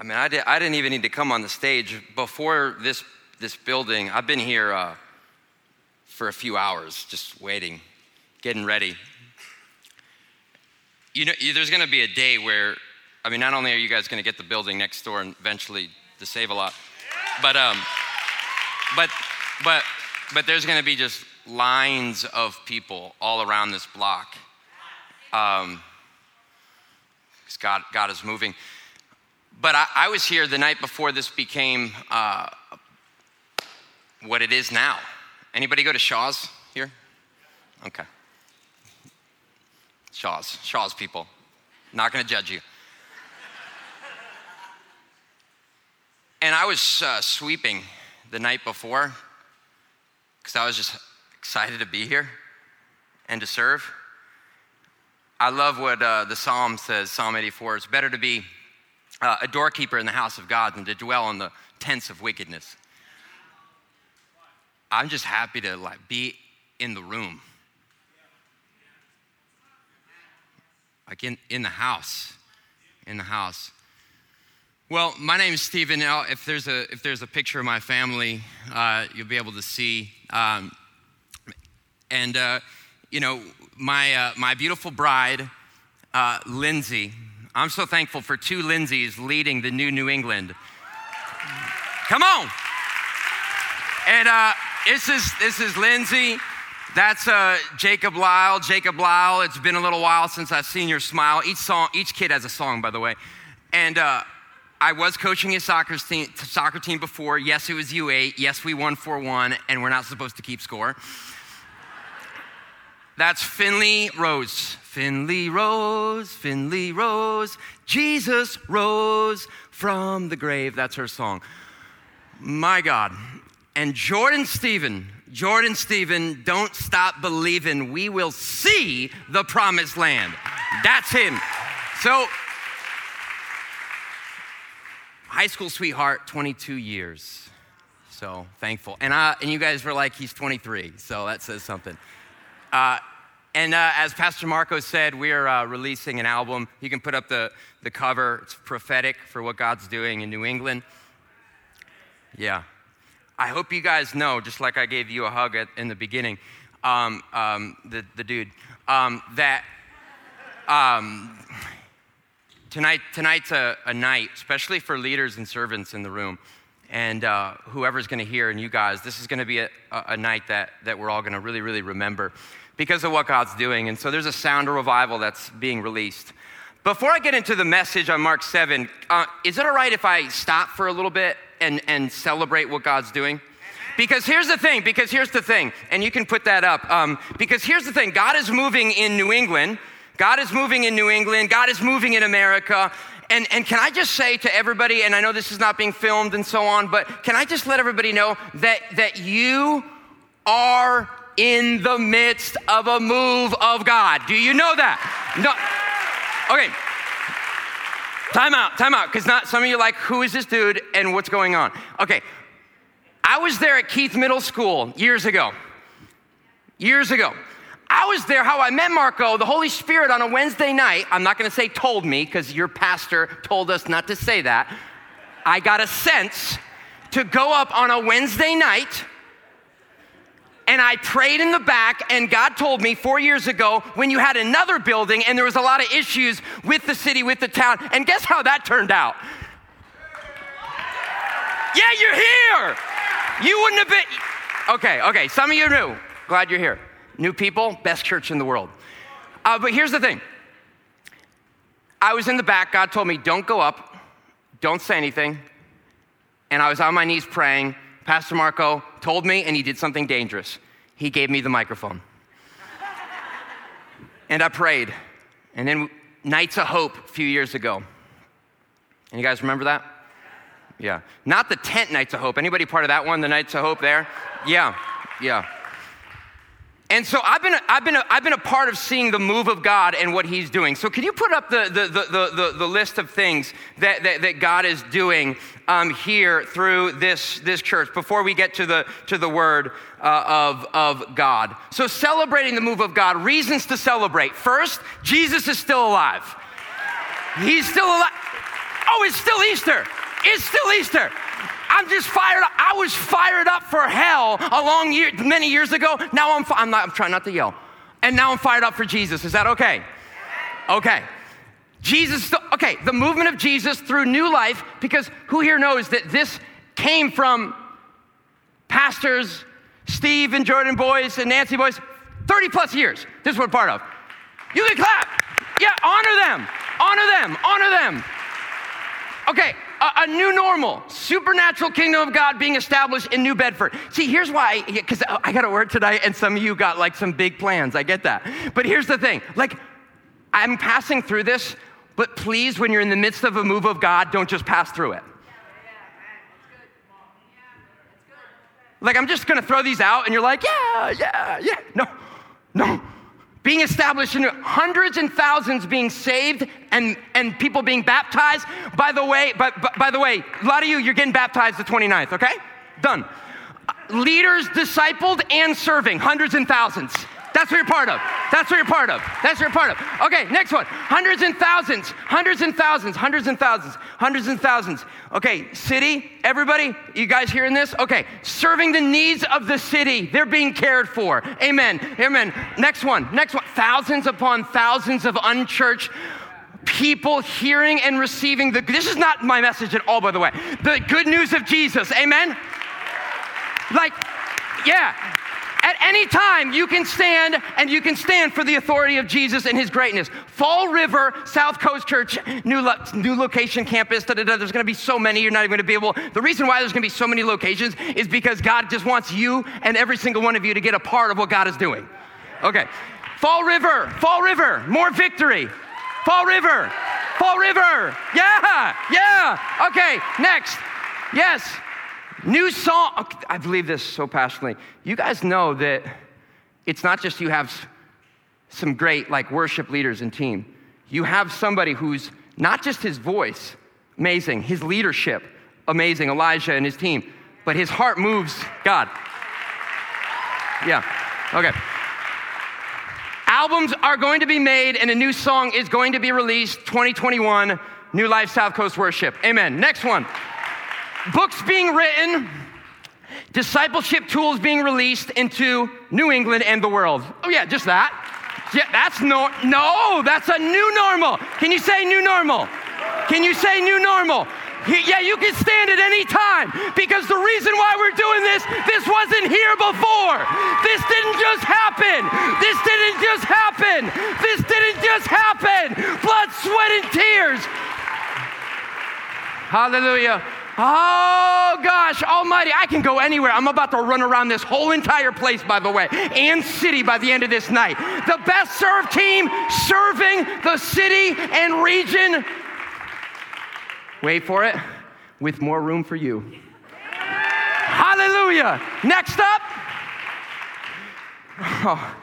I mean, I, did, I didn't even need to come on the stage. Before this, this building, I've been here uh, for a few hours, just waiting, getting ready. You know, there's going to be a day where, I mean, not only are you guys going to get the building next door and eventually to save a lot, but, um, but, but, but there's going to be just lines of people all around this block. Um, God, God is moving. But I, I, was here the night before this became uh, what it is now. Anybody go to Shaw's here? Okay. Shaw's, Shaw's people. Not gonna judge you. and I was uh, sweeping the night before because I was just excited to be here and to serve. I love what uh, the Psalm says, Psalm 84. It's better to be uh, a doorkeeper in the house of God than to dwell in the tents of wickedness. I'm just happy to like be in the room. Like in, in the house. In the house. Well, my name is Stephen. Now, if there's a if there's a picture of my family, uh, you'll be able to see. Um, and uh, you know, my uh, my beautiful bride, uh, Lindsay. I'm so thankful for two Lindsays leading the new New England. Come on. And uh, this is this is Lindsay. That's uh, Jacob Lyle. Jacob Lyle. It's been a little while since I've seen your smile. Each song, each kid has a song, by the way. And uh, I was coaching his soccer team, soccer team before. Yes, it was U8. Yes, we won 4 1, and we're not supposed to keep score. That's Finley Rose. Finley rose, Finley rose, Jesus rose from the grave. That's her song. My God. And Jordan Stephen, Jordan Stephen, don't stop believing we will see the promised land. That's him. So, high school sweetheart, 22 years. So thankful. And, I, and you guys were like, he's 23, so that says something. Uh, and uh, as Pastor Marco said, we're uh, releasing an album. You can put up the, the cover. It's prophetic for what God's doing in New England. Yeah. I hope you guys know, just like I gave you a hug at, in the beginning, um, um, the, the dude, um, that um, tonight, tonight's a, a, night, especially for leaders and servants in the room, and uh, whoever's going to hear, and you guys, this is going to be a, a night that, that we're all going to really, really remember because of what God's doing. And so there's a sound of revival that's being released. Before I get into the message on Mark 7, uh, is it all right if I stop for a little bit and, and celebrate what God's doing? Because here's the thing, because here's the thing, and you can put that up. Um, because here's the thing God is moving in New England. God is moving in New England. God is moving in America. And, and can I just say to everybody, and I know this is not being filmed and so on, but can I just let everybody know that, that you are in the midst of a move of God? Do you know that? No. Okay. Time out, time out, because not some of you are like, who is this dude and what's going on? Okay. I was there at Keith Middle School years ago. Years ago. I was there, how I met Marco, the Holy Spirit on a Wednesday night. I'm not gonna say told me, because your pastor told us not to say that. I got a sense to go up on a Wednesday night and I prayed in the back, and God told me four years ago when you had another building and there was a lot of issues with the city, with the town, and guess how that turned out? Yeah, you're here. You wouldn't have been. Okay, okay, some of you are new. Glad you're here. New people, best church in the world. Uh, but here's the thing I was in the back, God told me, don't go up, don't say anything. And I was on my knees praying. Pastor Marco told me, and he did something dangerous. He gave me the microphone. and I prayed. And then Nights of Hope a few years ago. And you guys remember that? Yeah. Not the tent Nights of Hope. Anybody part of that one, the Nights of Hope there? Yeah, yeah. And so I've been, I've, been a, I've been a part of seeing the move of God and what He's doing. So, can you put up the, the, the, the, the list of things that, that, that God is doing um, here through this, this church before we get to the, to the word uh, of, of God? So, celebrating the move of God, reasons to celebrate. First, Jesus is still alive. He's still alive. Oh, it's still Easter. It's still Easter. I'm just fired up. I was fired up for hell a long year, many years ago. Now I'm, I'm not, I'm trying not to yell. And now I'm fired up for Jesus. Is that okay? Okay. Jesus, okay, the movement of Jesus through new life, because who here knows that this came from pastors, Steve and Jordan boys and Nancy boys, 30 plus years. This is what part of. You can clap. Yeah, honor them. Honor them. Honor them. Okay, a, a, new normal, supernatural kingdom of God being established in New Bedford. See, here's why, because I got a word tonight, and some of you got like some big plans. I get that. But here's the thing like, I'm passing through this, but please, when you're in the midst of a move of God, don't just pass through it. Like, I'm just gonna throw these out, and you're like, yeah, yeah, yeah. No, no being established in hundreds and thousands being saved and, and people being baptized. By the way, but, by, by the way, a lot of you, you're getting baptized the 29th, okay? Done. Leaders discipled and serving, hundreds and thousands. That's what you're part of. That's what you're part of. That's what you're part of. Okay, next one. Hundreds and thousands, hundreds and thousands, hundreds and thousands, hundreds and thousands. Okay, city, everybody, you guys hearing this? Okay, serving the needs of the city. They're being cared for. Amen. Amen. Next one. Next one. Thousands upon thousands of unchurched people hearing and receiving the this is not my message at all by the way the good news of jesus amen like yeah at any time, you can stand and you can stand for the authority of Jesus and his greatness. Fall River, South Coast Church, new, lo- new location campus, da, da, da. there's gonna be so many, you're not even gonna be able. The reason why there's gonna be so many locations is because God just wants you and every single one of you to get a part of what God is doing. Okay. Fall River, Fall River, more victory. Fall River, Fall River. Yeah, yeah. Okay, next. Yes, New song. I believe this so passionately. You guys know that it's not just you have some great like worship leaders and team. You have somebody who's not just his voice, amazing, his leadership, amazing, Elijah and his team, but his heart moves God. Yeah. Okay. Albums are going to be made and a new song is going to be released 2021 New Life South Coast Worship. Amen. Next one books being written, discipleship tools being released into New England and the world. Oh, yeah, just that. Yeah, that's no, no, that's a new normal. Can you say new normal? Can you say new normal? Yeah, you can stand at any time because the reason why we're doing this, this wasn't here before. This didn't just happen. This didn't just happen. This didn't just happen. Blood, sweat, and tears. Hallelujah. Oh gosh, almighty, I can go anywhere. I'm about to run around this whole entire place, by the way, and city by the end of this night. The best served team serving the city and region. Wait for it, with more room for you. Hallelujah. Next up. Oh,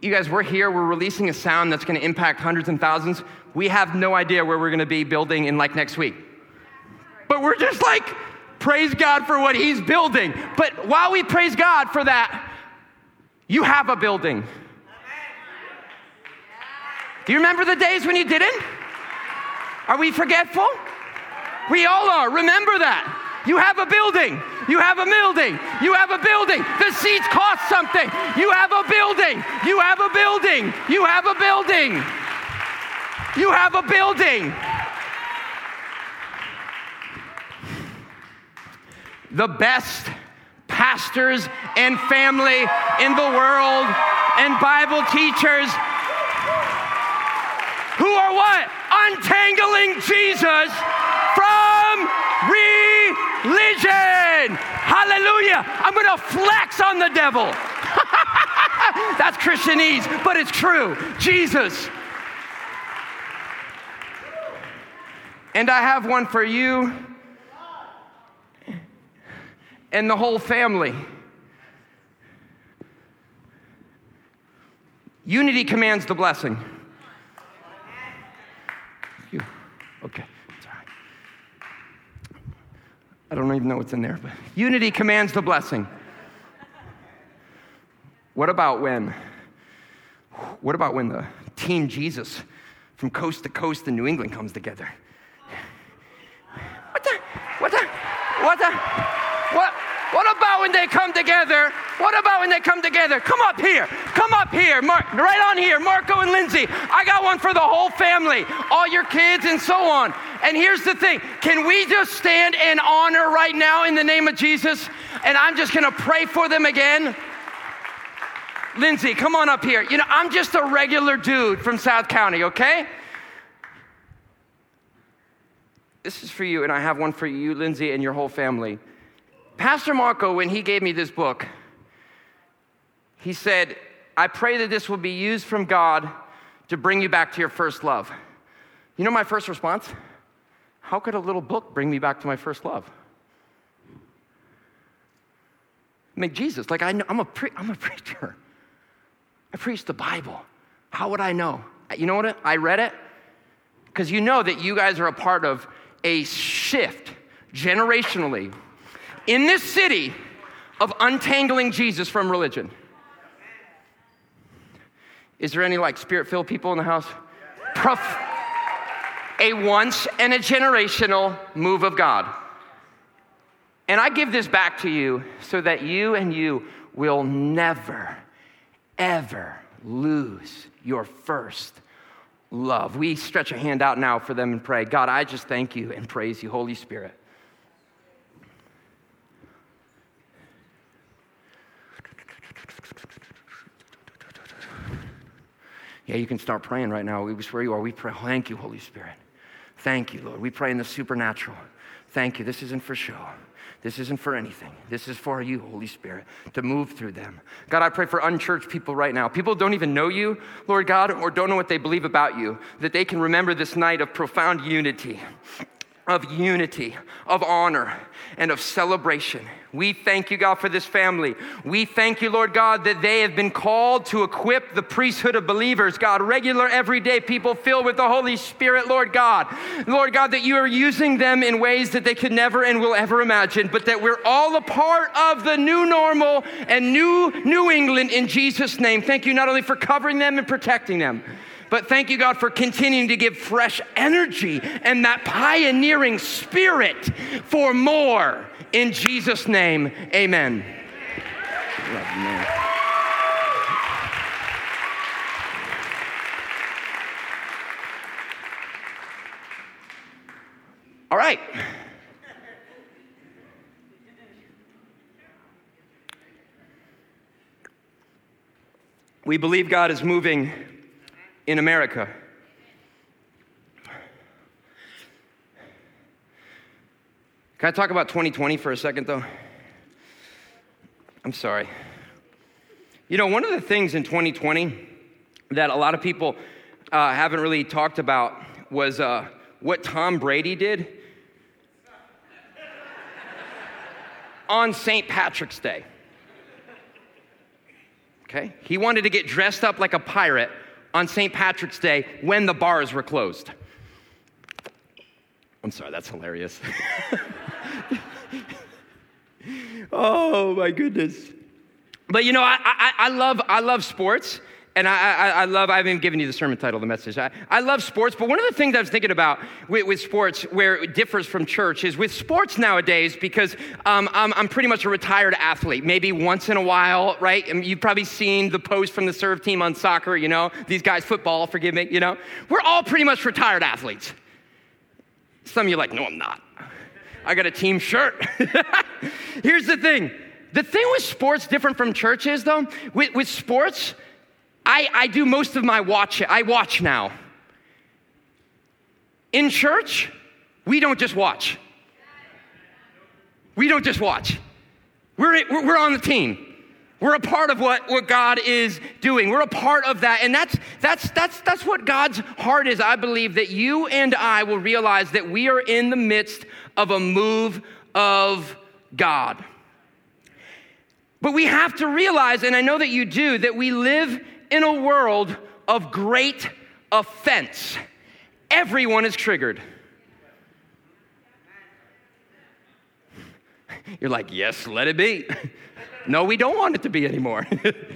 you guys, we're here, we're releasing a sound that's gonna impact hundreds and thousands. We have no idea where we're gonna be building in like next week. But we're just like, praise God for what He's building. But while we praise God for that, you have a building. Do you remember the days when you didn't? Are we forgetful? We all are. Remember that. You have a building. You have a building. You have a building. The seats cost something. You have a building. You have a building. You have a building. You have a building. The best pastors and family in the world and Bible teachers who are what? Untangling Jesus from religion. Hallelujah. I'm going to flex on the devil. That's Christianese, but it's true. Jesus. And I have one for you and the whole family. Unity commands the blessing. You. Okay. I don't even know what's in there, but unity commands the blessing. What about when? What about when the Team Jesus from coast to coast in New England comes together? What the? What? The? What about when they come together? What about when they come together? Come up here. Come up here. Mark, right on here. Marco and Lindsay. I got one for the whole family, all your kids and so on. And here's the thing can we just stand in honor right now in the name of Jesus? And I'm just going to pray for them again. Lindsay, come on up here. You know, I'm just a regular dude from South County, okay? This is for you, and I have one for you, Lindsay, and your whole family. Pastor Marco, when he gave me this book, he said, I pray that this will be used from God to bring you back to your first love. You know my first response? How could a little book bring me back to my first love? I mean, Jesus, like I know, I'm a, pre- I'm a preacher. I preach the Bible. How would I know? You know what? I read it because you know that you guys are a part of a shift generationally in this city of untangling Jesus from religion. Is there any like spirit filled people in the house? Prof- a once and a generational move of God. And I give this back to you so that you and you will never, ever lose your first love. We stretch a hand out now for them and pray. God, I just thank you and praise you, Holy Spirit. Yeah, you can start praying right now. We where you are. We pray. Thank you, Holy Spirit. Thank you, Lord. We pray in the supernatural. Thank you. This isn't for show. This isn't for anything. This is for you, Holy Spirit, to move through them. God, I pray for unchurched people right now. People don't even know you, Lord God, or don't know what they believe about you, that they can remember this night of profound unity of unity, of honor, and of celebration. We thank you, God, for this family. We thank you, Lord God, that they have been called to equip the priesthood of believers, God, regular, everyday people filled with the Holy Spirit, Lord God. Lord God, that you are using them in ways that they could never and will ever imagine, but that we're all a part of the new normal and new New England in Jesus' name. Thank you not only for covering them and protecting them but thank you, God, for continuing to give fresh energy and that pioneering spirit for more. In Jesus' name, amen. All right. We believe God is moving in America. Can I talk about 2020 for a second, though? I'm sorry. You know, one of the things in 2020 that a lot of people uh, haven't really talked about was uh, what Tom Brady did on St. Patrick's Day. Okay? He wanted to get dressed up like a pirate on St. Patrick's Day when the bars were closed. I'm sorry, that's hilarious. oh my goodness. But you know, I, I, I, love, I love sports. And I, I, I, love, I haven't given you the sermon title the message. I, I love sports, but one of the things I was thinking about with, with sports where it differs from church is with sports nowadays, because um, I'm, I'm pretty much a retired athlete, maybe once in a while, right? And you've probably seen the post from the serve team on soccer, you know, these guys, football, forgive me, you know. We're all pretty much retired athletes. Some of you are like, no, I'm not. I got a team shirt. Here's the thing the thing with sports different from churches, though, with, with sports, I, I do most of my watch, I watch now. In church, we don't just watch. We don't just watch. We're, we're on the team. We're a part of what, what God is doing. We're a part of that. And that's, that's, that's, that's what God's heart is. I believe that you and I will realize that we are in the midst of a move of God. But we have to realize, and I know that you do, that we live in a world of great offense. Everyone is triggered. You're like, yes, let it be. no, we don't want it to be anymore.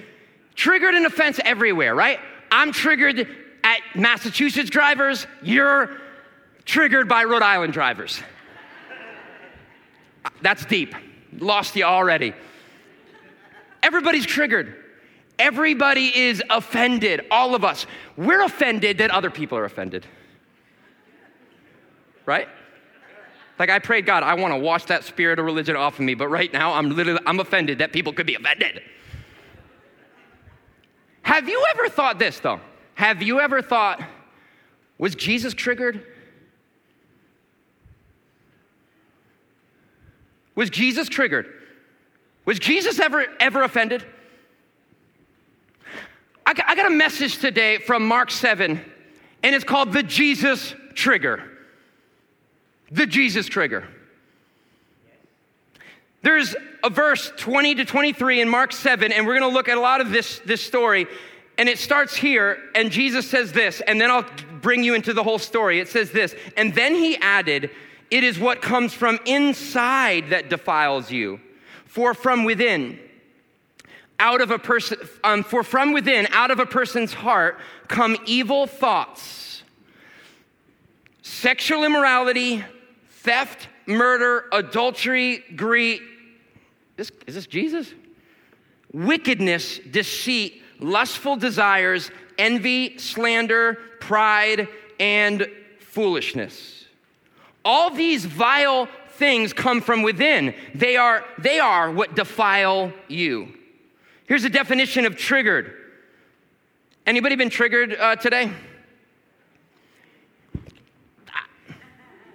triggered and offense everywhere, right? I'm triggered at Massachusetts drivers, you're triggered by Rhode Island drivers. That's deep. Lost you already. Everybody's triggered. Everybody is offended, all of us. We're offended that other people are offended. Right? Like I prayed God, I want to wash that spirit of religion off of me, but right now I'm literally I'm offended that people could be offended. Have you ever thought this though? Have you ever thought was Jesus triggered? Was Jesus triggered? Was Jesus ever ever offended? I got, a message today from Mark 7, and it's called the Jesus Trigger. The Jesus Trigger. There's a verse 20 to 23 in Mark 7, and we're gonna look at a lot of this, this story. And it starts here, and Jesus says this, and then I'll bring you into the whole story. It says this, and then he added, It is what comes from inside that defiles you. For from within, out of a person, um, for from within, out of a person's heart, come evil thoughts, sexual immorality, theft, murder, adultery, greed. This, is this Jesus? Wickedness, deceit, lustful desires, envy, slander, pride, and foolishness. All these vile things come from within. They are, they are what defile you. Here's a definition of triggered. Anybody been triggered uh, today?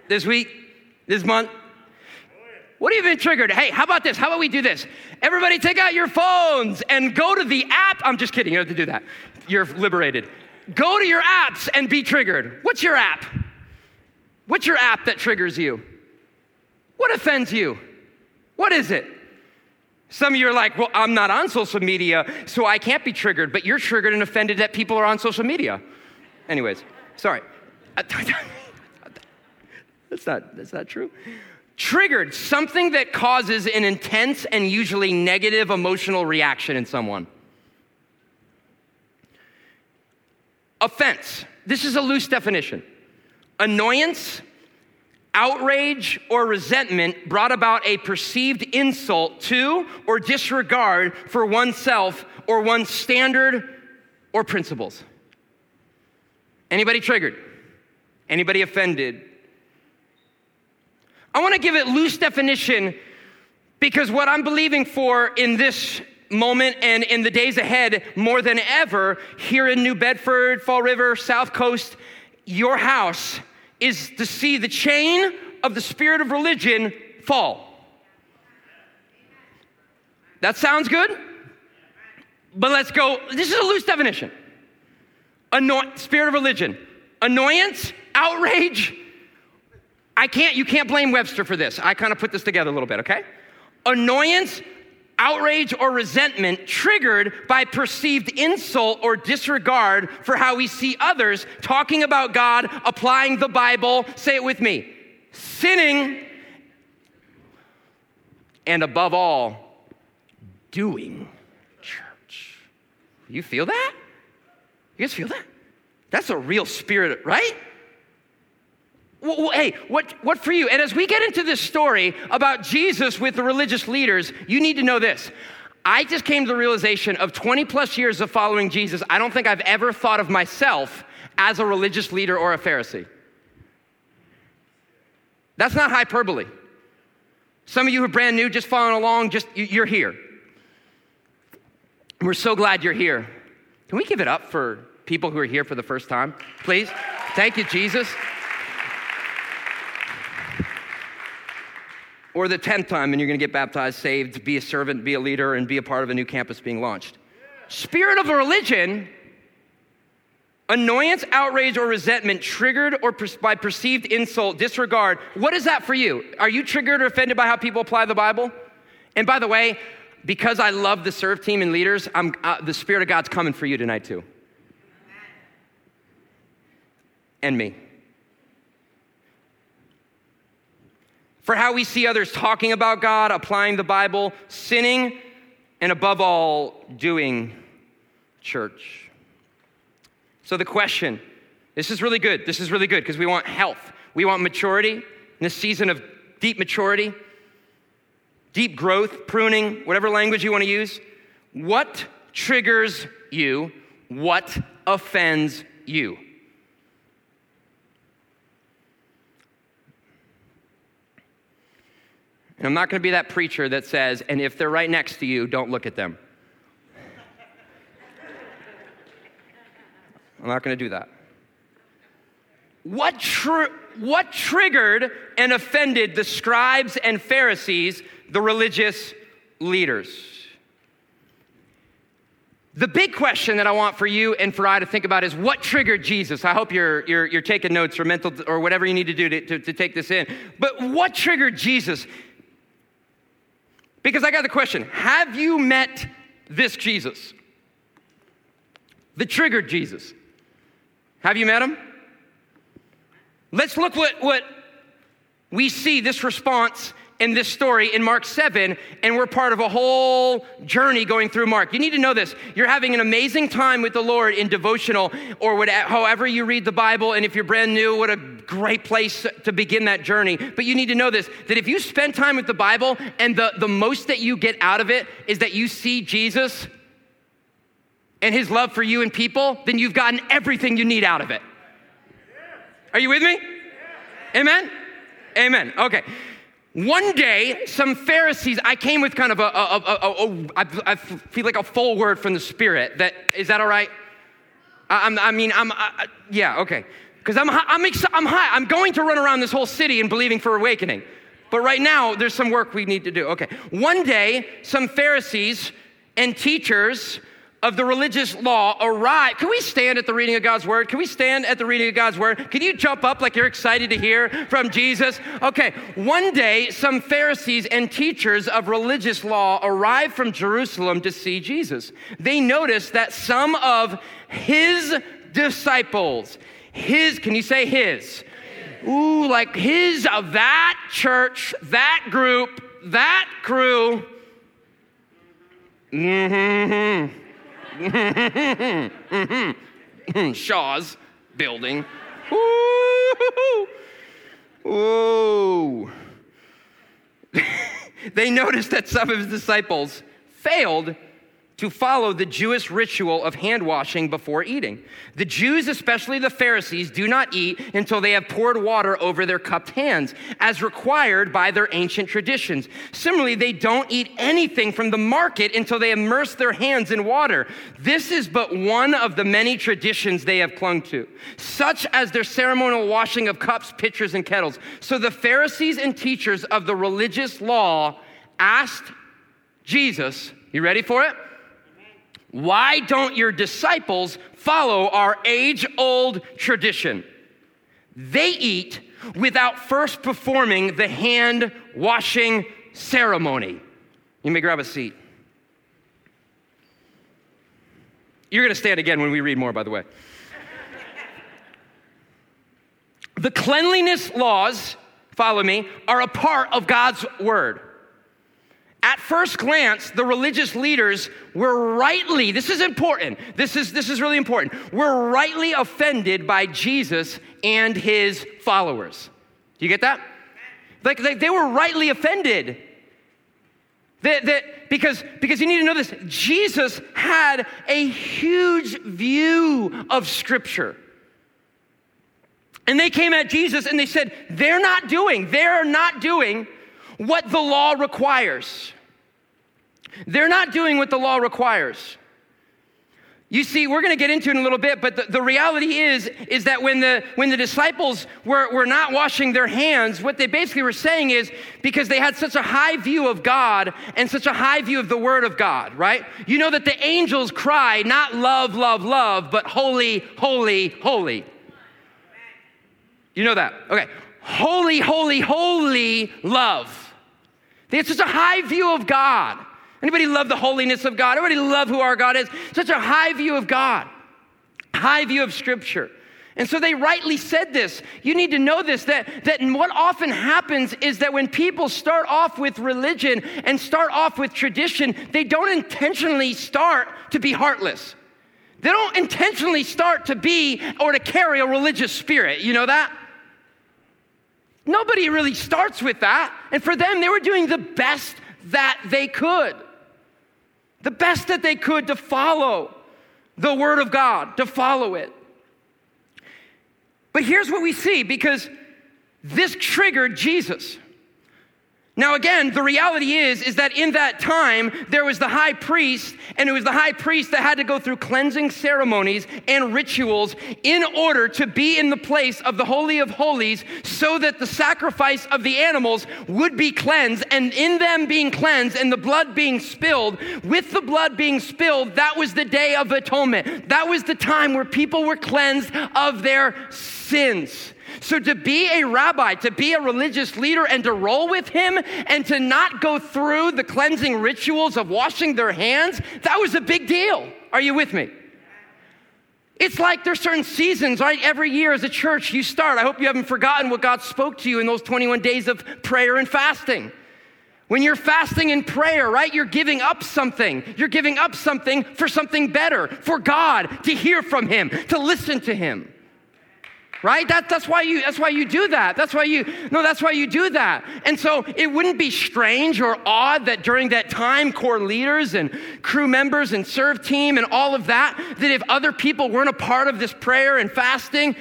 This week? This month? What have you been triggered? Hey, how about this? How about we do this? Everybody take out your phones and go to the app. I'm just kidding, you don't have to do that. You're liberated. Go to your apps and be triggered. What's your app? What's your app that triggers you? What offends you? What is it? Some of you are like, well, I'm not on social media, so I can't be triggered, but you're triggered and offended that people are on social media. Anyways, sorry. That's not, that's not true. Triggered, something that causes an intense and usually negative emotional reaction in someone. Offense, this is a loose definition. Annoyance, outrage or resentment brought about a perceived insult to or disregard for oneself or one's standard or principles. Anybody triggered? Anybody offended? I want to give it loose definition because what I'm believing for in this moment and in the days ahead more than ever here in New Bedford, Fall River, South Coast, your house is to see the chain of the spirit of religion fall. That sounds good? But let's go. This is a loose definition. Anno- spirit of religion. Annoyance, outrage. I can't, you can't blame Webster for this. I kind of put this together a little bit, okay? Annoyance, outrage or resentment triggered by perceived insult or disregard for how we see others talking about God, applying the Bible, say it with me, sinning, and above all, doing church. You feel that? You guys feel that? That's a real spirit, right? Well, hey, what, what for you? And as we get into this story about Jesus with the religious leaders, you need to know this. I just came to the realization of 20 plus years of following Jesus, I don't think I've ever thought of myself as a religious leader or a Pharisee. That's not hyperbole. Some of you who are brand new, just following along, just you're here. We're so glad you're here. Can we give it up for people who are here for the first time, please? Thank you, Jesus. Or the 10th time and you're going to get baptized, saved, be a servant, be a leader, and be a part of a new campus being launched. Spirit of religion, annoyance, outrage, or resentment triggered or per- by perceived insult, disregard. What is that for you? Are you triggered or offended by how people apply the Bible? And by the way, because I love the serve team and leaders, uh, the Spirit of God's coming for you tonight too. And me. For how we see others talking about God, applying the Bible, sinning, and above all, doing church. So, the question this is really good. This is really good because we want health, we want maturity in this season of deep maturity. deep growth, pruning, whatever language you want to use. What triggers you? What offends you? And I'm not going to be that preacher that says, and if they're right next to you, don't look at them. I'm not going to do that. What, tr- what triggered and offended the scribes and Pharisees, the religious leaders? The big question that I want for you and for I to think about is what triggered Jesus? I hope you're, you're, you're taking notes or mental or whatever you need to do to, to, to take this in. But what triggered Jesus? Because I got the question Have you met this Jesus? The triggered Jesus. Have you met him? Let's look what, what we see this response in this story in Mark 7, and we're part of a whole journey going through Mark. You need to know this. You're having an amazing time with the Lord in devotional or whatever, however you read the Bible, and if you're brand new, what a great place to begin that journey. But you need to know this that if you spend time with the Bible and the, the most that you get out of it is that you see Jesus and his love for you and people, then you've gotten everything you need out of it. Are you with me? Amen? Amen. Okay. One day, some Pharisees, I came with kind of a, I feel like a full word from the Spirit. That is that all right? I, I mean, I'm, I, yeah, okay. Because I'm, I'm, I'm high. I'm going to run around this whole city and believing for awakening. But right now, there's some work we need to do. Okay. One day, some Pharisees and teachers of the religious law arrive. Can we stand at the reading of God's word? Can we stand at the reading of God's word? Can you jump up like you're excited to hear from Jesus? Okay, one day some Pharisees and teachers of religious law arrived from Jerusalem to see Jesus. They noticed that some of his disciples, his, can you say his? Ooh, like his of that church, that group, that crew. Mm-hmm. Shaw's building. Ooh. they noticed that some of his disciples failed to follow the Jewish ritual of hand washing before eating. The Jews, especially the Pharisees, do not eat until they have poured water over their cupped hands, as required by their ancient traditions. Similarly, they don't eat anything from the market until they immerse their hands in water. This is but one of the many traditions they have clung to, such as their ceremonial washing of cups, pitchers, and kettles. So the Pharisees and teachers of the religious law asked Jesus, you ready for it? Why don't your disciples follow our age old tradition? They eat without first performing the hand washing ceremony. You may grab a seat. You're going to stand again when we read more, by the way. the cleanliness laws, follow me, are a part of God's word. At first glance, the religious leaders were rightly, this is important, this is, this is really important, were rightly offended by Jesus and his followers. Do you get that? Like, like they were rightly offended. That, that, because, because you need to know this Jesus had a huge view of Scripture. And they came at Jesus and they said, they're not doing, they're not doing what the law requires. They're not doing what the law requires. You see, we're going to get into it in a little bit, but the, the, reality is, is that when the, when the disciples were, were not washing their hands, what they basically were saying is because they had such a high view of God and such a high view of the Word of God, right? You know that the angels cry, not love, love, love, but holy, holy, holy. You know that? Okay. Holy, holy, holy love. Had such a high view of God. Anybody love the holiness of God? Everybody love who our God is? Such a high view of God, high view of Scripture. And so they rightly said this. You need to know this that, that what often happens is that when people start off with religion and start off with tradition, they don't intentionally start to be heartless. They don't intentionally start to be or to carry a religious spirit. You know that? Nobody really starts with that. And for them, they were doing the best that they could. The best that they could to follow the Word of God, to follow it. But here's what we see because this triggered Jesus. Now again, the reality is is that in that time there was the high priest and it was the high priest that had to go through cleansing ceremonies and rituals in order to be in the place of the holy of holies so that the sacrifice of the animals would be cleansed and in them being cleansed and the blood being spilled with the blood being spilled that was the day of atonement. That was the time where people were cleansed of their sins. So, to be a rabbi, to be a religious leader, and to roll with him, and to not go through the cleansing rituals of washing their hands, that was a big deal. Are you with me? It's like there's certain seasons, right? Every year as a church, you start. I hope you haven't forgotten what God spoke to you in those 21 days of prayer and fasting. When you're fasting in prayer, right, you're giving up something. You're giving up something for something better, for God to hear from Him, to listen to Him right? That, that's why you that's why you do that. That's why you no, that's why you do that. And so it wouldn't be strange or odd that during that time, core leaders and crew members and serve team and all of that, that if other people weren't a part of this prayer and fasting,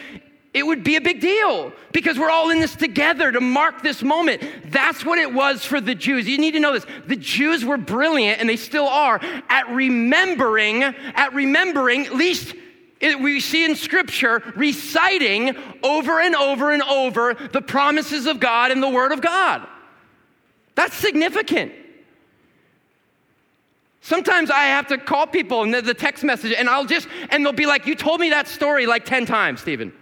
it would be a big deal because we're all in this together to mark this moment. That's what it was for the Jews. You need to know this. The Jews were brilliant and they still are at remembering, at remembering, at least it, we see in Scripture reciting over and over and over the promises of God and the Word of God. That's significant. Sometimes I have to call people and the text message, and I'll just, and they'll be like, You told me that story like 10 times, Stephen.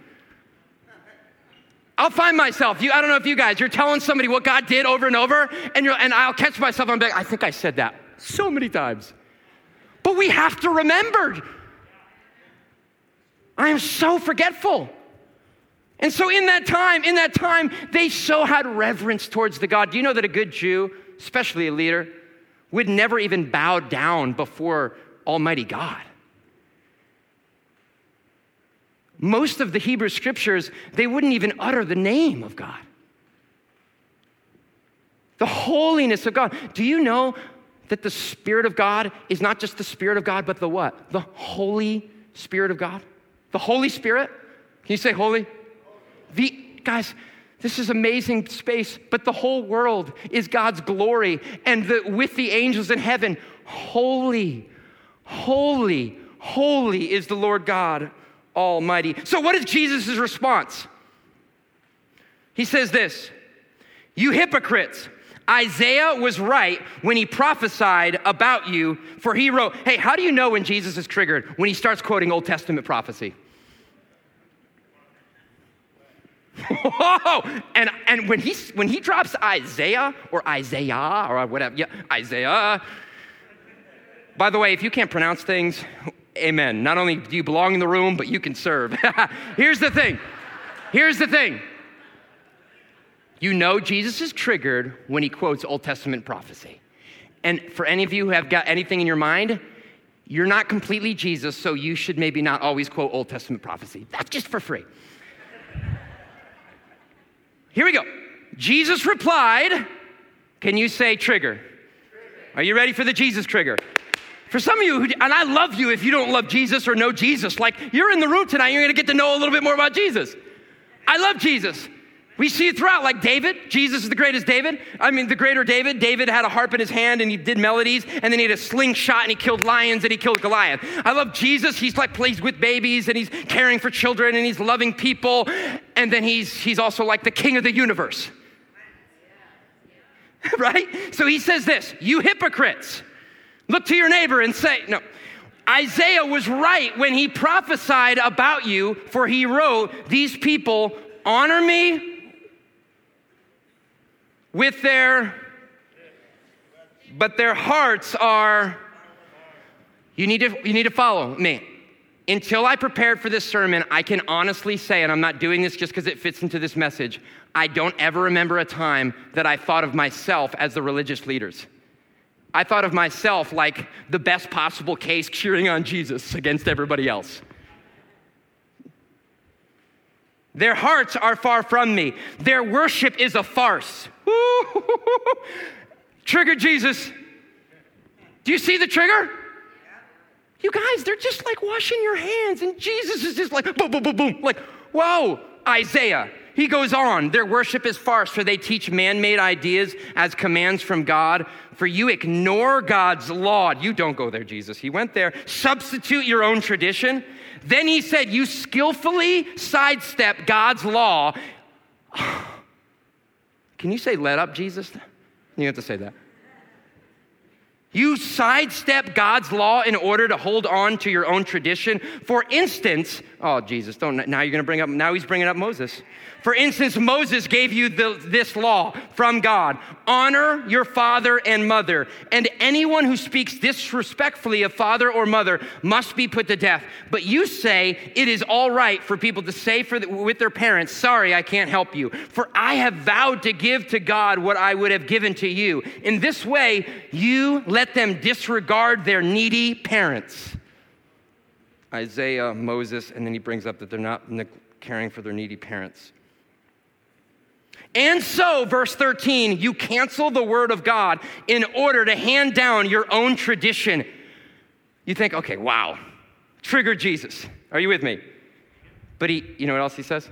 I'll find myself, you, I don't know if you guys, you're telling somebody what God did over and over, and, you're, and I'll catch myself, I'm like, I think I said that so many times. But we have to remember I am so forgetful. And so, in that time, in that time, they so had reverence towards the God. Do you know that a good Jew, especially a leader, would never even bow down before Almighty God? Most of the Hebrew scriptures, they wouldn't even utter the name of God. The holiness of God. Do you know that the Spirit of God is not just the Spirit of God, but the what? The Holy Spirit of God? The Holy Spirit. Can you say holy? The guys, this is amazing space, but the whole world is God's glory and the, with the angels in heaven, holy, holy, holy is the Lord God Almighty. So, what is Jesus' response? He says this You hypocrites, Isaiah was right when he prophesied about you, for he wrote, Hey, how do you know when Jesus is triggered? When he starts quoting Old Testament prophecy. Whoa! And, and when, he, when he drops Isaiah or Isaiah or whatever, yeah, Isaiah. By the way, if you can't pronounce things, amen. Not only do you belong in the room, but you can serve. Here's the thing. Here's the thing. You know Jesus is triggered when he quotes Old Testament prophecy. And for any of you who have got anything in your mind, you're not completely Jesus, so you should maybe not always quote Old Testament prophecy. That's just for free. Here we go. Jesus replied, Can you say trigger? Are you ready for the Jesus trigger? For some of you, who, and I love you if you don't love Jesus or know Jesus, like you're in the room tonight, you're gonna get to know a little bit more about Jesus. I love Jesus. We see it throughout, like David. Jesus is the greatest David. I mean, the greater David. David had a harp in his hand and he did melodies, and then he had a slingshot and he killed lions and he killed Goliath. I love Jesus. He's like plays with babies and he's caring for children and he's loving people. And then he's he's also like the king of the universe. right? So he says this, you hypocrites. Look to your neighbor and say, no. Isaiah was right when he prophesied about you, for he wrote, These people honor me with their, but their hearts are, you need to, you need to follow me. Until I prepared for this sermon, I can honestly say, and I'm not doing this just because it fits into this message, I don't ever remember a time that I thought of myself as the religious leaders. I thought of myself like the best possible case cheering on Jesus against everybody else. Their hearts are far from me. Their worship is a farce. Trigger Jesus. Do you see the trigger? You guys, they're just like washing your hands, and Jesus is just like boom, boom, boom, boom. Like, whoa, Isaiah. He goes on, their worship is farce, for they teach man made ideas as commands from God. For you ignore God's law. You don't go there, Jesus. He went there. Substitute your own tradition. Then he said, You skillfully sidestep God's law. Can you say, Let up, Jesus? You have to say that. You sidestep God's law in order to hold on to your own tradition. For instance, oh, Jesus, don't, now you're going to bring up, now he's bringing up Moses. For instance, Moses gave you the, this law from God honor your father and mother, and anyone who speaks disrespectfully of father or mother must be put to death. But you say it is all right for people to say the, with their parents, Sorry, I can't help you, for I have vowed to give to God what I would have given to you. In this way, you let them disregard their needy parents. Isaiah, Moses, and then he brings up that they're not caring for their needy parents. And so, verse 13, you cancel the word of God in order to hand down your own tradition. You think, okay, wow, trigger Jesus. Are you with me? But he, you know what else he says?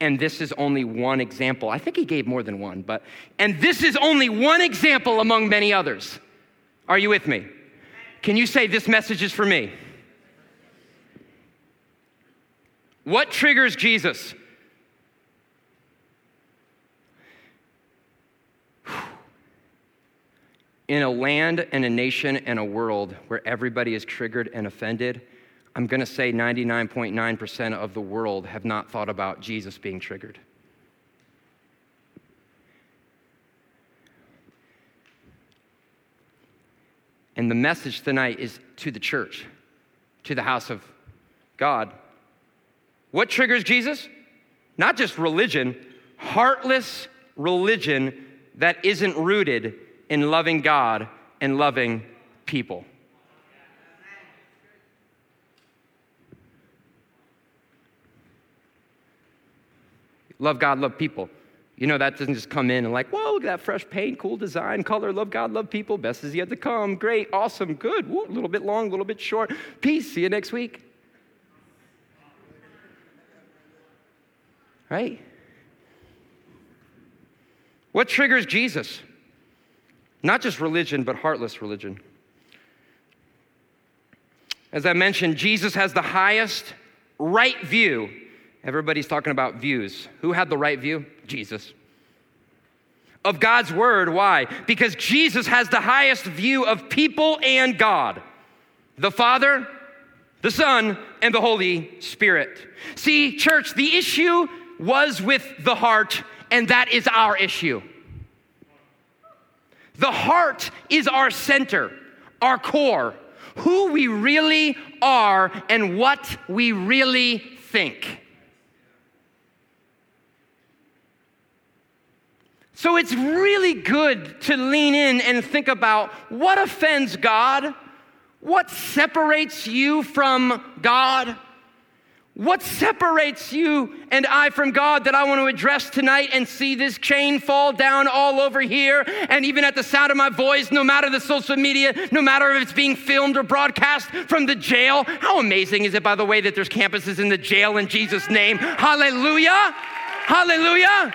And this is only one example. I think he gave more than one, but, and this is only one example among many others. Are you with me? Can you say, this message is for me? What triggers Jesus? In a land and a nation and a world where everybody is triggered and offended, I'm going to say 99.9% of the world have not thought about Jesus being triggered. And the message tonight is to the church, to the house of God. What triggers Jesus? Not just religion, heartless religion that isn't rooted in loving God and loving people. Love God, love people. You know, that doesn't just come in and like, whoa, look at that fresh paint, cool design, color, love God, love people, best is yet to come, great, awesome, good, a little bit long, a little bit short, peace, see you next week. Right? What triggers Jesus? Not just religion, but heartless religion. As I mentioned, Jesus has the highest right view. Everybody's talking about views. Who had the right view? Jesus. Of God's word. Why? Because Jesus has the highest view of people and God the Father, the Son, and the Holy Spirit. See, church, the issue was with the heart, and that is our issue. The heart is our center, our core, who we really are and what we really think. So it's really good to lean in and think about what offends God, what separates you from God. What separates you and I from God that I want to address tonight and see this chain fall down all over here and even at the sound of my voice, no matter the social media, no matter if it's being filmed or broadcast from the jail? How amazing is it, by the way, that there's campuses in the jail in Jesus' name? Hallelujah! Hallelujah!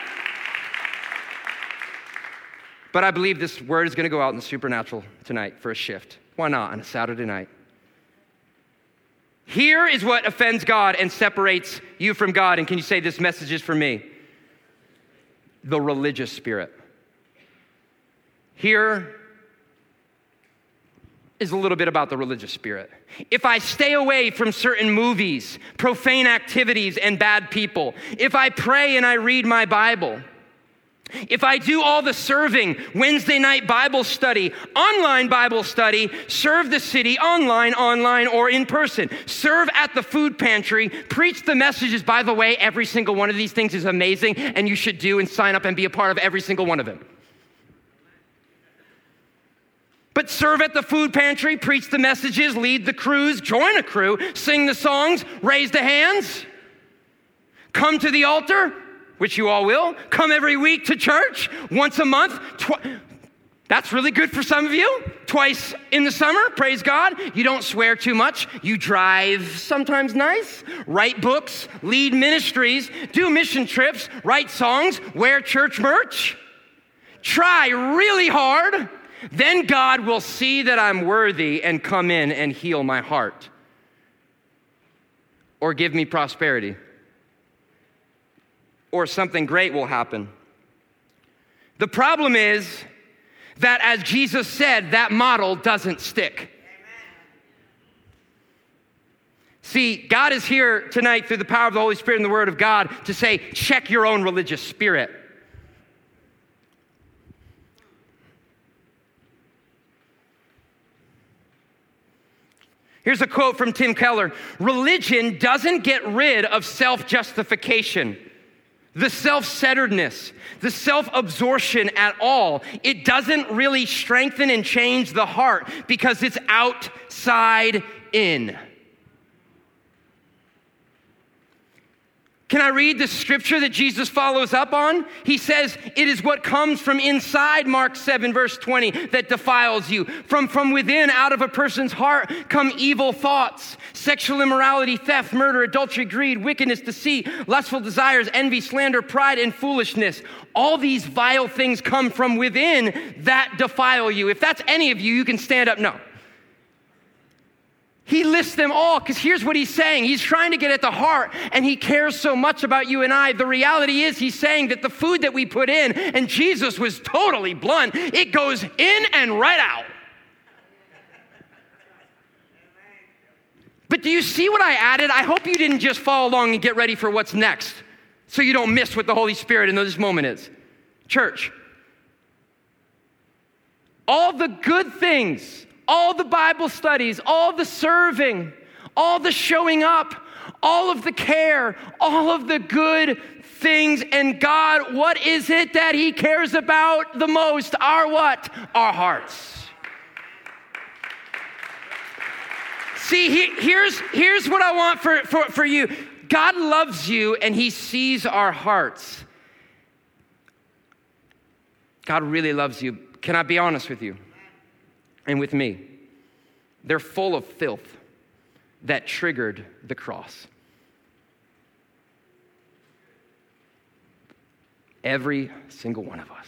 But I believe this word is going to go out in the supernatural tonight for a shift. Why not on a Saturday night? Here is what offends God and separates you from God. And can you say, This message is for me? The religious spirit. Here is a little bit about the religious spirit. If I stay away from certain movies, profane activities, and bad people, if I pray and I read my Bible, if I do all the serving, Wednesday night Bible study, online Bible study, serve the city online, online, or in person, serve at the food pantry, preach the messages. By the way, every single one of these things is amazing, and you should do and sign up and be a part of every single one of them. But serve at the food pantry, preach the messages, lead the crews, join a crew, sing the songs, raise the hands, come to the altar, which you all will, come every week to church once a month. Tw- That's really good for some of you. Twice in the summer, praise God. You don't swear too much. You drive sometimes nice. Write books, lead ministries, do mission trips, write songs, wear church merch. Try really hard. Then God will see that I'm worthy and come in and heal my heart or give me prosperity or something great will happen. The problem is, that, as Jesus said, that model doesn't stick. See, God is here tonight through the power of the Holy Spirit and the Word of God to say, check your own religious spirit. Here's a quote from Tim Keller Religion doesn't get rid of self justification the self centeredness, the self absorption at all. It doesn't really strengthen and change the heart because it's outside in. Can I read the scripture that Jesus follows up on? He says, It is what comes from inside, Mark 7, verse 20, that defiles you. From, from within, out of a person's heart, come evil thoughts, sexual immorality, theft, murder, adultery, greed, wickedness, deceit, lustful desires, envy, slander, pride, and foolishness. All these vile things come from within that defile you. If that's any of you, you can stand up. No. He lists them all because here's what he's saying. He's trying to get at the heart and he cares so much about you and I. The reality is, he's saying that the food that we put in, and Jesus was totally blunt, it goes in and right out. But do you see what I added? I hope you didn't just follow along and get ready for what's next so you don't miss what the Holy Spirit in this moment is. Church, all the good things all the Bible studies, all the serving, all the showing up, all of the care, all of the good things. And God, what is it that He cares about the most? Our what? Our hearts. See, he, here's, here's what I want for, for, for you God loves you and He sees our hearts. God really loves you. Can I be honest with you? And with me. They're full of filth that triggered the cross. Every single one of us.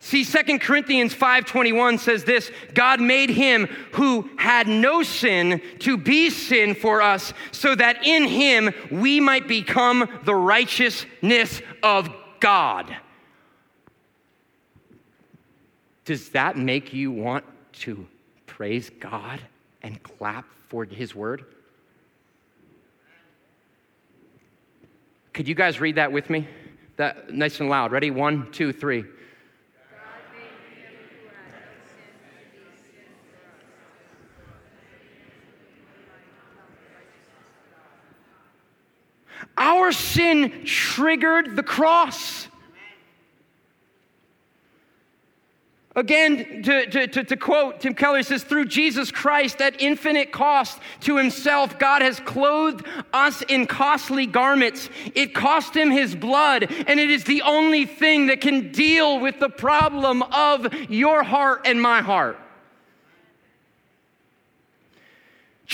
See 2 Corinthians 5:21 says this, God made him who had no sin to be sin for us so that in him we might become the righteousness of God. Does that make you want to praise God and clap for His word? Could you guys read that with me? That nice and loud. Ready? One, two, three. Our sin triggered the cross. Again, to, to, to, to, quote Tim Keller, says, through Jesus Christ at infinite cost to himself, God has clothed us in costly garments. It cost him his blood, and it is the only thing that can deal with the problem of your heart and my heart.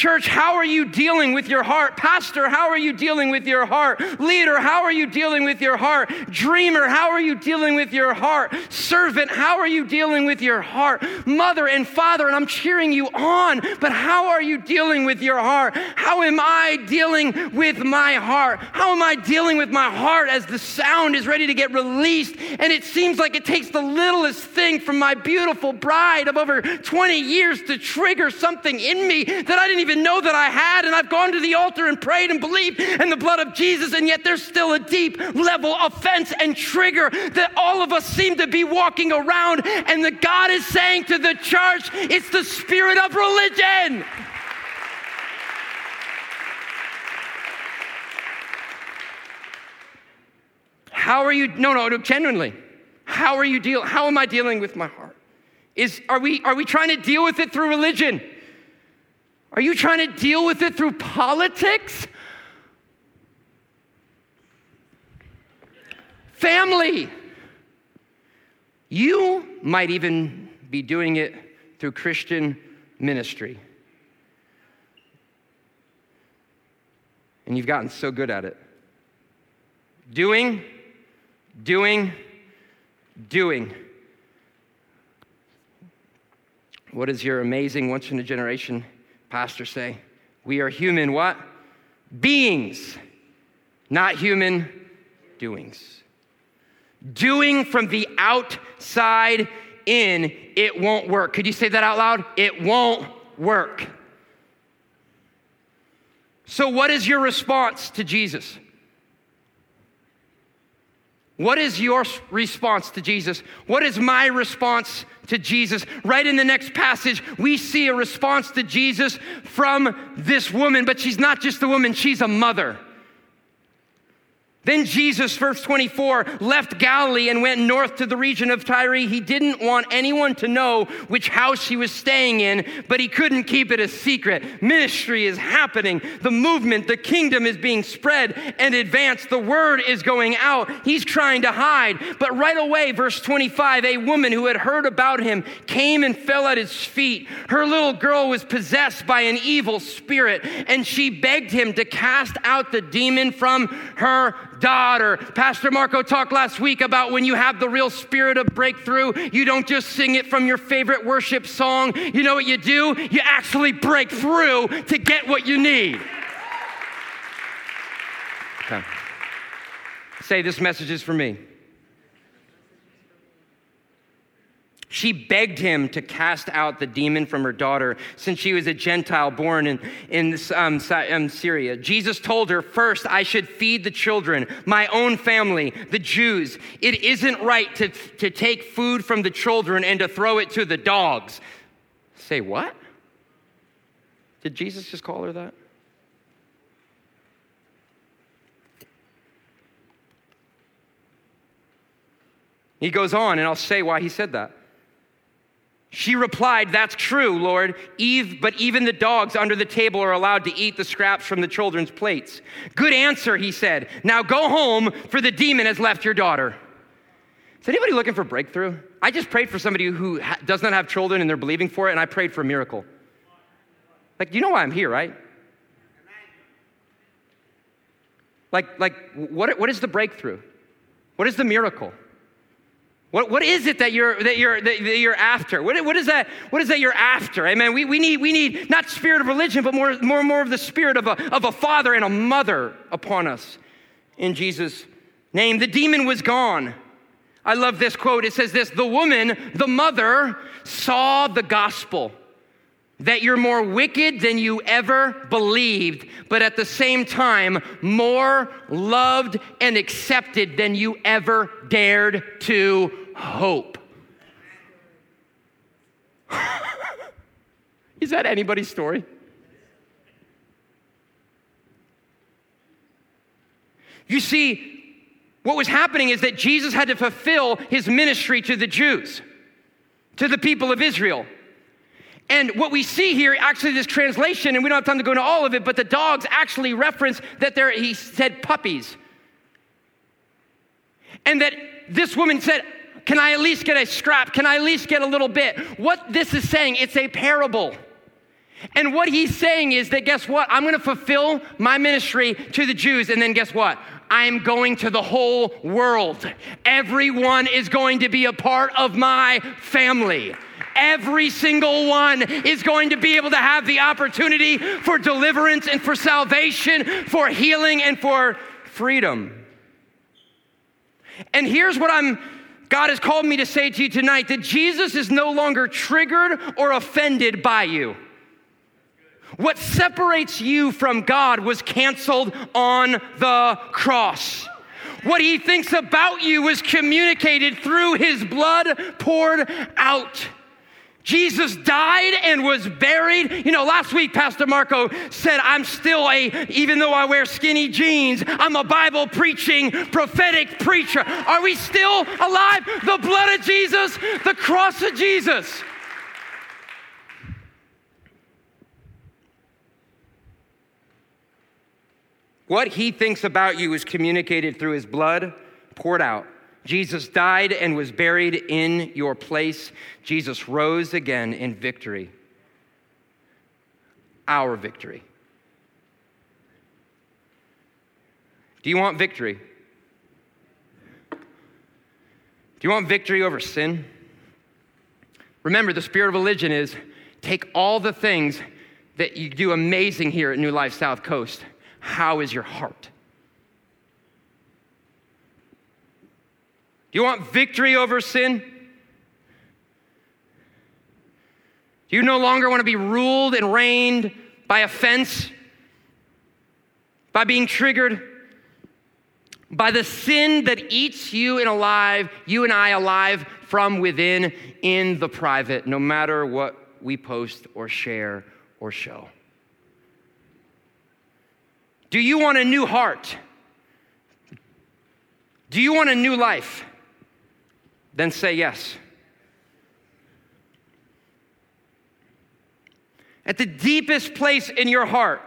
Church, how are you dealing with your heart? Pastor, how are you dealing with your heart? Leader, how are you dealing with your heart? Dreamer, how are you dealing with your heart? Servant, how are you dealing with your heart? Mother and father, and I'm cheering you on, but how are you dealing with your heart? How am I dealing with my heart? How am I dealing with my heart as the sound is ready to get released? And it seems like it takes the littlest thing from my beautiful bride of over 20 years to trigger something in me that I didn't didn't even know that I had, and I've gone to the altar and prayed and believed in the blood of Jesus, and yet there's still a deep level offense and trigger that all of us seem to be walking around. And the God is saying to the church, it's the spirit of religion. How are you? No, no, no, genuinely. How are you deal? How am I dealing with my heart? Is are we are we trying to deal with it through religion? Are you trying to deal with it through politics? Family. You might even be doing it through Christian ministry. And you've gotten so good at it. Doing, doing, doing. What is your amazing once in a generation pastor say? We are human what? Beings, not human doings. Doing from the outside in, it won't work. Could you say that out loud? It won't work. So, what is your response to Jesus? What is your response to Jesus? What is my response to Jesus? Right in the next passage, we see a response to Jesus from this woman, but she's not just a woman, she's a mother. Then Jesus, verse 24, left Galilee and went north to the region of Tyre. He didn't want anyone to know which house he was staying in, but he couldn't keep it a secret. Ministry is happening. The movement, the kingdom is being spread and advanced. The word is going out. He's trying to hide. But right away, verse 25, a woman who had heard about him came and fell at his feet. Her little girl was possessed by an evil spirit, and she begged him to cast out the demon from her daughter. Pastor Marco talked last week about when you have the real spirit of breakthrough, you don't just sing it from your favorite worship song. You know what you do? You actually break through to get what you need. Okay. Say, this message is for me. She begged him to cast out the demon from her daughter since she was a Gentile born in, in um, um, Syria. Jesus told her, First, I should feed the children, my own family, the Jews. It isn't right to, to take food from the children and to throw it to the dogs. Say what? Did Jesus just call her that? He goes on, and I'll say why he said that. She replied, That's true, Lord. Eve, but even the dogs under the table are allowed to eat the scraps from the children's plates. Good answer, he said. Now go home, for the demon has left your daughter. Is anybody looking for breakthrough? I just prayed for somebody who ha- does not have children and they're believing for it, and I prayed for a miracle. Like, you know why I'm here, right? Like, like what, what is the breakthrough? What is the miracle? What, what is it that you're, that you're, that you're after? What, what, is that, what is that you're after? Amen. We, we, need, we need not spirit of religion, but more, more and more of the spirit of a, of a father and a mother upon us in Jesus' name. The demon was gone. I love this quote. It says this The woman, the mother, saw the gospel that you're more wicked than you ever believed, but at the same time, more loved and accepted than you ever dared to hope. Is that anybody's story? You see, what was happening is that Jesus had to fulfill his ministry to the Jews, to the people of Israel. And what we see here, actually, this translation, and we don't have time to go into all of it, but the dogs actually reference that they're, he said puppies. And that this woman said, Can I at least get a scrap? Can I at least get a little bit? What this is saying, it's a parable. And what he's saying is that guess what? I'm going to fulfill my ministry to the Jews. And then guess what? I'm going to the whole world. Everyone is going to be a part of my family. Every single one is going to be able to have the opportunity for deliverance and for salvation, for healing and for freedom. And here's what I'm God has called me to say to you tonight that Jesus is no longer triggered or offended by you. What separates you from God was canceled on the cross. What he thinks about you was communicated through his blood poured out. Jesus died and was buried. You know, last week Pastor Marco said, I'm still a, even though I wear skinny jeans, I'm a Bible preaching, prophetic preacher. Are we still alive? The blood of Jesus, the cross of Jesus. What he thinks about you is communicated through his blood poured out Jesus died and was buried in your place. Jesus rose again in victory. Our victory. Do you want victory? Do you want victory over sin? Remember, the spirit of religion is take all the things that you do amazing here at New Life South Coast. How is your heart? Do you want victory over sin? Do you no longer want to be ruled and reigned by offense? By being triggered by the sin that eats you and alive, you and I alive from within in the private, no matter what we post or share or show. Do you want a new heart? Do you want a new life? Then say yes. At the deepest place in your heart,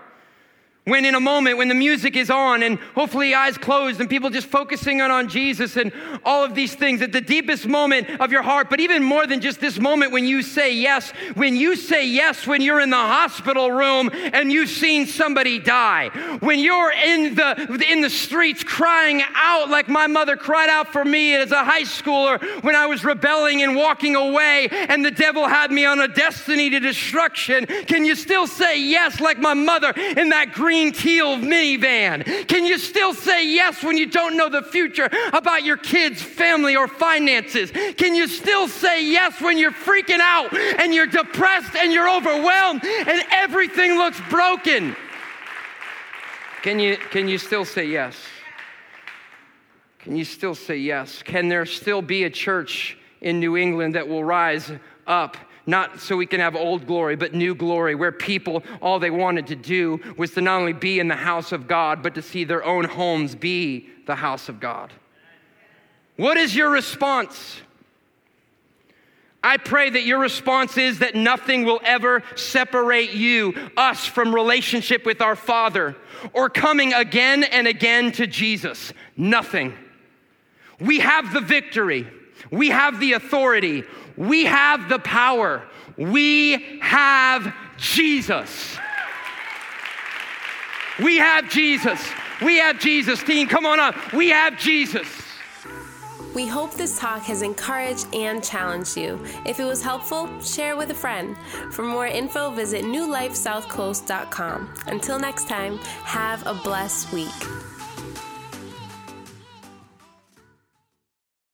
when in a moment when the music is on and hopefully eyes closed and people just focusing on, on Jesus and all of these things at the deepest moment of your heart, but even more than just this moment when you say yes, when you say yes when you're in the hospital room and you've seen somebody die, when you're in the, in the streets crying out like my mother cried out for me as a high schooler when I was rebelling and walking away and the devil had me on a destiny to destruction, can you still say yes like my mother in that green green teal minivan? Can you still say yes when you don't know the future about your kids, family, or finances? Can you still say yes when you're freaking out and you're depressed and you're overwhelmed and everything looks broken? Can you, can you still say yes? Can you still say yes? Can there still be a church in New England that will rise up not so we can have old glory, but new glory, where people, all they wanted to do was to not only be in the house of God, but to see their own homes be the house of God. What is your response? I pray that your response is that nothing will ever separate you, us, from relationship with our Father or coming again and again to Jesus. Nothing. We have the victory. We have the authority. We have the power. We have Jesus. We have Jesus. We have Jesus. Team, come on up. We have Jesus. We hope this talk has encouraged and challenged you. If it was helpful, share with a friend. For more info, visit newlifesouthcoast.com. Until next time, have a blessed week.